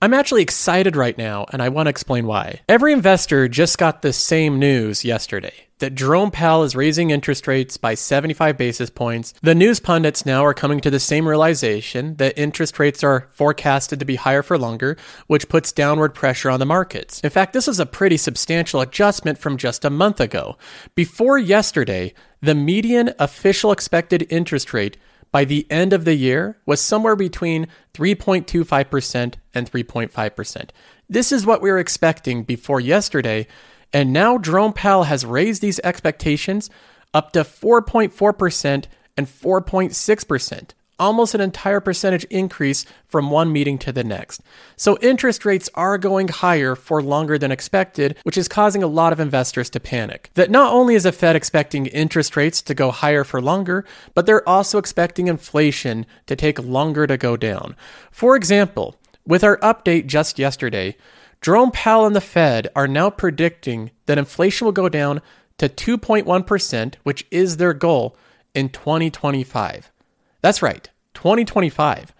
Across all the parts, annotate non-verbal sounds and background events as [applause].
I'm actually excited right now, and I want to explain why. Every investor just got the same news yesterday that Jerome Powell is raising interest rates by 75 basis points. The news pundits now are coming to the same realization that interest rates are forecasted to be higher for longer, which puts downward pressure on the markets. In fact, this is a pretty substantial adjustment from just a month ago. Before yesterday, the median official expected interest rate by the end of the year was somewhere between 3.25% and 3.5%. This is what we were expecting before yesterday, and now Powell has raised these expectations up to 4.4% and 4.6% almost an entire percentage increase from one meeting to the next. So interest rates are going higher for longer than expected, which is causing a lot of investors to panic. That not only is the Fed expecting interest rates to go higher for longer, but they're also expecting inflation to take longer to go down. For example, with our update just yesterday, Jerome Powell and the Fed are now predicting that inflation will go down to 2.1%, which is their goal in 2025. That's right, 2025.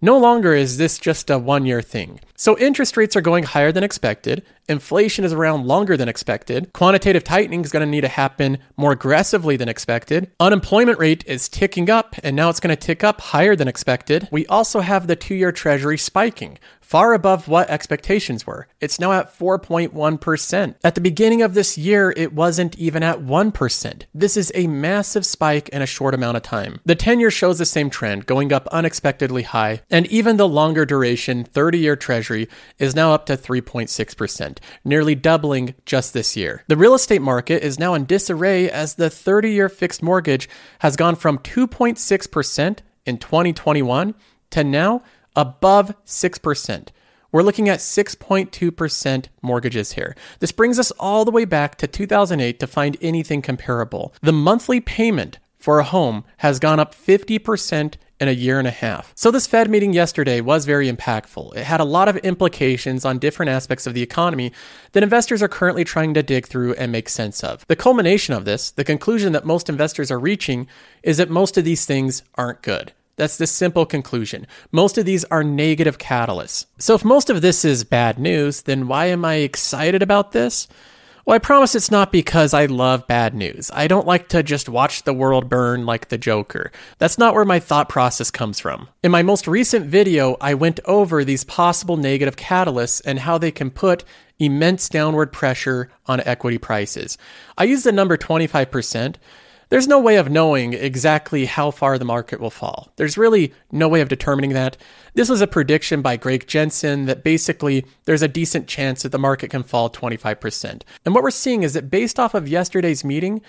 No longer is this just a one year thing. So interest rates are going higher than expected, inflation is around longer than expected, quantitative tightening is going to need to happen more aggressively than expected, unemployment rate is ticking up, and now it's going to tick up higher than expected. We also have the two year treasury spiking, far above what expectations were. It's now at 4.1%. At the beginning of this year, it wasn't even at 1%. This is a massive spike in a short amount of time. The 10 year shows the same trend, going up unexpectedly high, and even the longer duration 30 year treasury is now up to 3.6%, nearly doubling just this year. The real estate market is now in disarray as the 30 year fixed mortgage has gone from 2.6% in 2021 to now above 6%. We're looking at 6.2% mortgages here. This brings us all the way back to 2008 to find anything comparable. The monthly payment for a home has gone up 50% in a year and a half. So, this Fed meeting yesterday was very impactful. It had a lot of implications on different aspects of the economy that investors are currently trying to dig through and make sense of. The culmination of this, the conclusion that most investors are reaching, is that most of these things aren't good. That's the simple conclusion. Most of these are negative catalysts. So, if most of this is bad news, then why am I excited about this? Well, I promise it's not because I love bad news. I don't like to just watch the world burn like the Joker. That's not where my thought process comes from. In my most recent video, I went over these possible negative catalysts and how they can put immense downward pressure on equity prices. I used the number 25% there's no way of knowing exactly how far the market will fall. There's really no way of determining that. This was a prediction by Greg Jensen that basically there's a decent chance that the market can fall 25%. And what we're seeing is that based off of yesterday's meeting,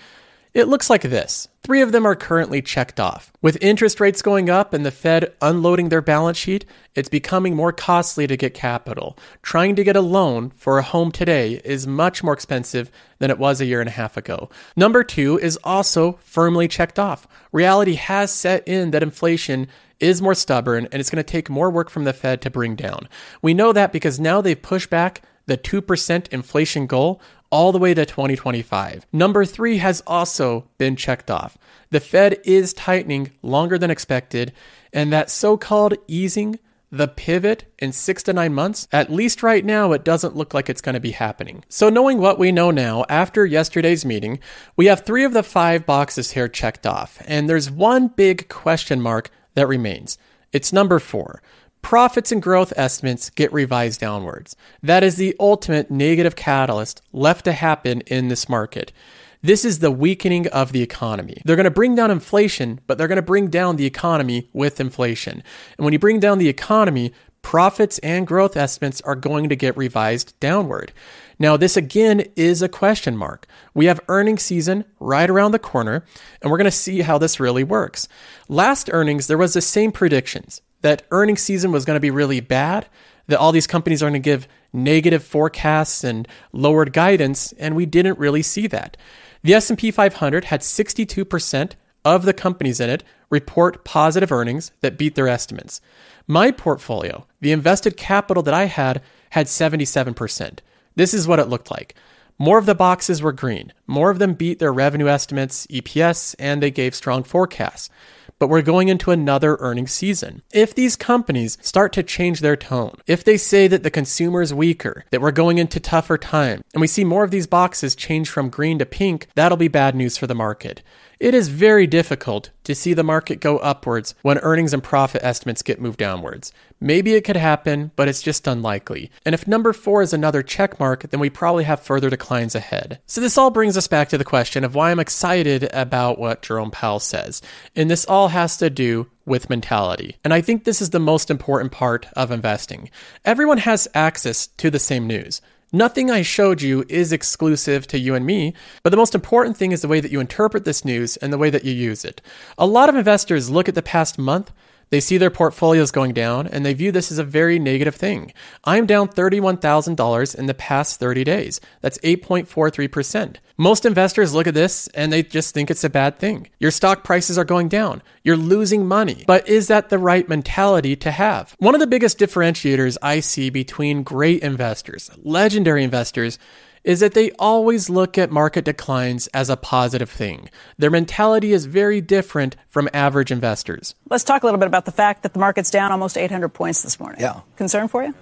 it looks like this. Three of them are currently checked off. With interest rates going up and the Fed unloading their balance sheet, it's becoming more costly to get capital. Trying to get a loan for a home today is much more expensive than it was a year and a half ago. Number two is also firmly checked off. Reality has set in that inflation is more stubborn and it's going to take more work from the Fed to bring down. We know that because now they've pushed back the 2% inflation goal all the way to 2025. Number three has also been checked off. The Fed is tightening longer than expected, and that so called easing the pivot in six to nine months, at least right now, it doesn't look like it's going to be happening. So, knowing what we know now after yesterday's meeting, we have three of the five boxes here checked off, and there's one big question mark that remains. It's number four profits and growth estimates get revised downwards. That is the ultimate negative catalyst left to happen in this market. This is the weakening of the economy. They're going to bring down inflation, but they're going to bring down the economy with inflation. And when you bring down the economy, profits and growth estimates are going to get revised downward. Now, this again is a question mark. We have earnings season right around the corner, and we're going to see how this really works. Last earnings, there was the same predictions that earnings season was going to be really bad, that all these companies are going to give negative forecasts and lowered guidance, and we didn't really see that. The S&P 500 had 62% of the companies in it report positive earnings that beat their estimates. My portfolio, the invested capital that I had, had 77%. This is what it looked like. More of the boxes were green. More of them beat their revenue estimates, EPS, and they gave strong forecasts. but we're going into another earnings season. If these companies start to change their tone, if they say that the consumer is weaker, that we're going into tougher times, and we see more of these boxes change from green to pink, that'll be bad news for the market. It is very difficult to see the market go upwards when earnings and profit estimates get moved downwards. Maybe it could happen, but it's just unlikely. And if number four is another check mark, then we probably have further declines ahead. So this all brings us back to the question of why I'm excited about what Jerome Powell says. And this all has to do with mentality. And I think this is the most important part of investing. Everyone has access to the same news. Nothing I showed you is exclusive to you and me, but the most important thing is the way that you interpret this news and the way that you use it. A lot of investors look at the past month they see their portfolios going down and they view this as a very negative thing. I'm down $31,000 in the past 30 days. That's 8.43%. Most investors look at this and they just think it's a bad thing. Your stock prices are going down. You're losing money. But is that the right mentality to have? One of the biggest differentiators I see between great investors, legendary investors, is that they always look at market declines as a positive thing. Their mentality is very different from average investors. Let's talk a little bit about the fact that the market's down almost 800 points this morning. Yeah. Concern for you?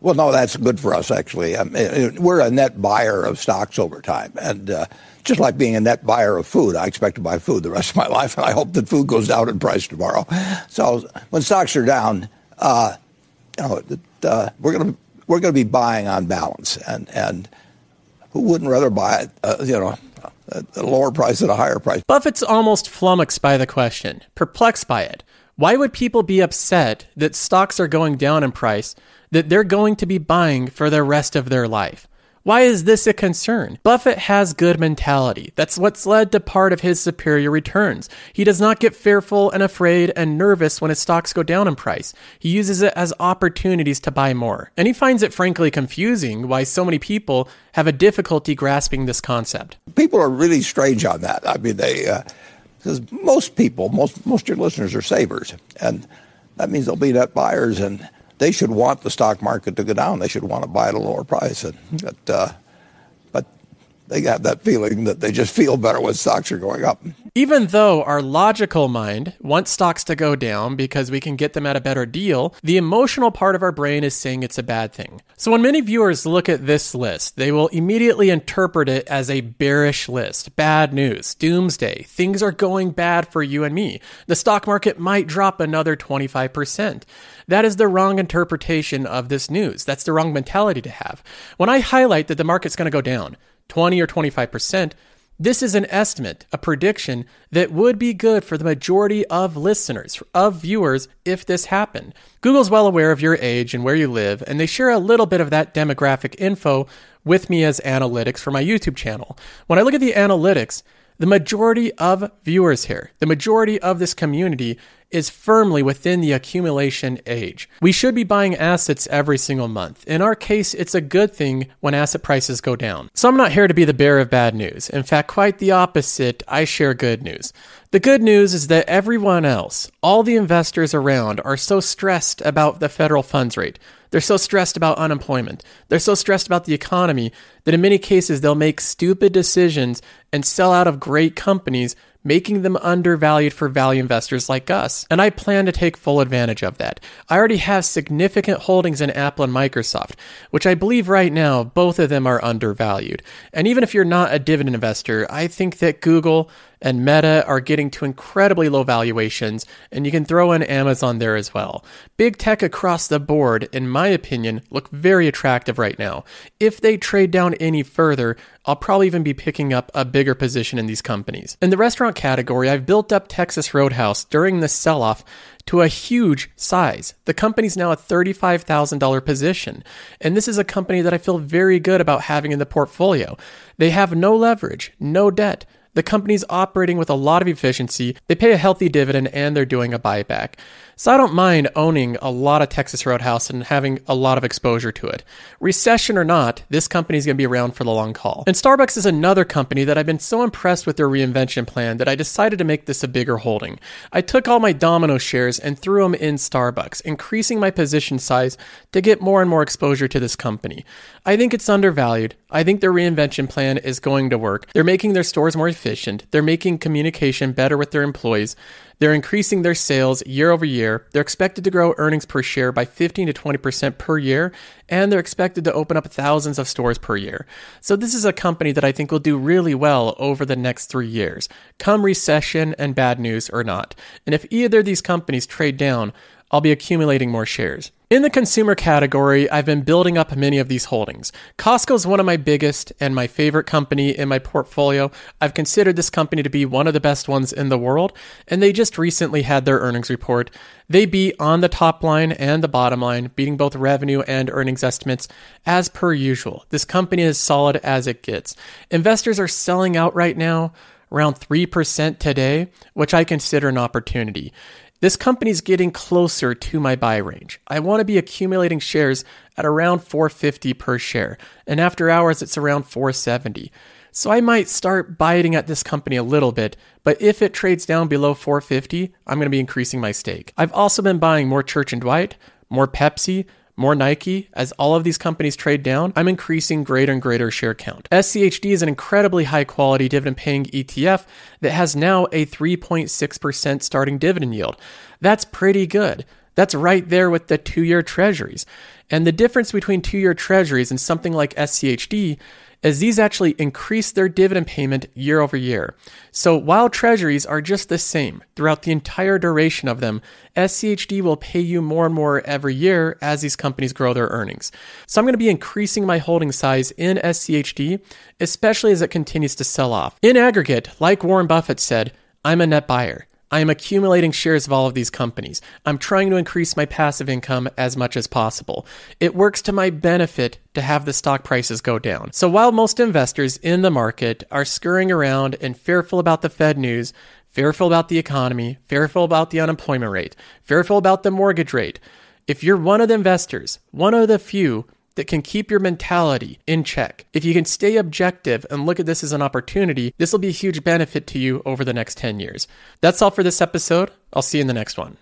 Well, no, that's good for us, actually. I mean, we're a net buyer of stocks over time. And uh, just like being a net buyer of food, I expect to buy food the rest of my [laughs] life, and I hope that food goes down in price tomorrow. So when stocks are down, uh, you know, uh, we're going to we're going to be buying on balance, and and who wouldn't rather buy it, uh, you know, at a lower price at a higher price? Buffett's almost flummoxed by the question, perplexed by it. Why would people be upset that stocks are going down in price that they're going to be buying for the rest of their life? Why is this a concern? Buffett has good mentality. That's what's led to part of his superior returns. He does not get fearful and afraid and nervous when his stocks go down in price. He uses it as opportunities to buy more. And he finds it frankly confusing why so many people have a difficulty grasping this concept. People are really strange on that. I mean, they, uh, because most people, most, most of your listeners are savers. And that means they'll be net buyers. And they should want the stock market to go down. They should want to buy at a lower price. Uh, but they have that feeling that they just feel better when stocks are going up. Even though our logical mind wants stocks to go down because we can get them at a better deal, the emotional part of our brain is saying it's a bad thing. So when many viewers look at this list, they will immediately interpret it as a bearish list. Bad news, doomsday, things are going bad for you and me. The stock market might drop another 25%. That is the wrong interpretation of this news. That's the wrong mentality to have. When I highlight that the market's going to go down 20 or 25%, this is an estimate, a prediction that would be good for the majority of listeners, of viewers, if this happened. Google's well aware of your age and where you live, and they share a little bit of that demographic info with me as analytics for my YouTube channel. When I look at the analytics, the majority of viewers here, the majority of this community is firmly within the accumulation age. We should be buying assets every single month. In our case, it's a good thing when asset prices go down. So I'm not here to be the bearer of bad news. In fact, quite the opposite, I share good news. The good news is that everyone else, all the investors around, are so stressed about the federal funds rate. They're so stressed about unemployment. They're so stressed about the economy that in many cases they'll make stupid decisions and sell out of great companies making them undervalued for value investors like us. And I plan to take full advantage of that. I already have significant holdings in Apple and Microsoft, which I believe right now both of them are undervalued. And even if you're not a dividend investor, I think that Google and Meta are getting to incredibly low valuations, and you can throw in Amazon there as well. Big tech across the board, in my opinion, look very attractive right now. If they trade down any further, I'll probably even be picking up a bigger position in these companies. In the restaurant category, I've built up Texas Roadhouse during the sell off to a huge size. The company's now a $35,000 position. And this is a company that I feel very good about having in the portfolio. They have no leverage, no debt. The company's operating with a lot of efficiency, they pay a healthy dividend, and they're doing a buyback. So I don't mind owning a lot of Texas Roadhouse and having a lot of exposure to it. Recession or not, this company is going to be around for the long haul. And Starbucks is another company that I've been so impressed with their reinvention plan that I decided to make this a bigger holding. I took all my Domino shares and threw them in Starbucks, increasing my position size to get more and more exposure to this company. I think it's undervalued. I think their reinvention plan is going to work. They're making their stores more efficient. They're making communication better with their employees. They're increasing their sales year over year. They're expected to grow earnings per share by 15 to 20% per year, and they're expected to open up thousands of stores per year. So, this is a company that I think will do really well over the next three years, come recession and bad news or not. And if either of these companies trade down, I'll be accumulating more shares. In the consumer category, I've been building up many of these holdings. Costco is one of my biggest and my favorite company in my portfolio. I've considered this company to be one of the best ones in the world, and they just recently had their earnings report. They beat on the top line and the bottom line, beating both revenue and earnings estimates as per usual. This company is solid as it gets. Investors are selling out right now around 3% today, which I consider an opportunity. This company's getting closer to my buy range. I want to be accumulating shares at around 450 per share, and after hours it's around 470. So I might start biting at this company a little bit, but if it trades down below 450, I'm going to be increasing my stake. I've also been buying more Church and Dwight, more Pepsi, more Nike, as all of these companies trade down, I'm increasing greater and greater share count. SCHD is an incredibly high quality dividend paying ETF that has now a 3.6% starting dividend yield. That's pretty good. That's right there with the two year treasuries. And the difference between two year treasuries and something like SCHD as these actually increase their dividend payment year over year. So while treasuries are just the same throughout the entire duration of them, SCHD will pay you more and more every year as these companies grow their earnings. So I'm going to be increasing my holding size in SCHD, especially as it continues to sell off. In aggregate, like Warren Buffett said, I'm a net buyer. I am accumulating shares of all of these companies. I'm trying to increase my passive income as much as possible. It works to my benefit to have the stock prices go down. So while most investors in the market are scurrying around and fearful about the Fed news, fearful about the economy, fearful about the unemployment rate, fearful about the mortgage rate, if you're one of the investors, one of the few that can keep your mentality in check. If you can stay objective and look at this as an opportunity, this will be a huge benefit to you over the next 10 years. That's all for this episode. I'll see you in the next one.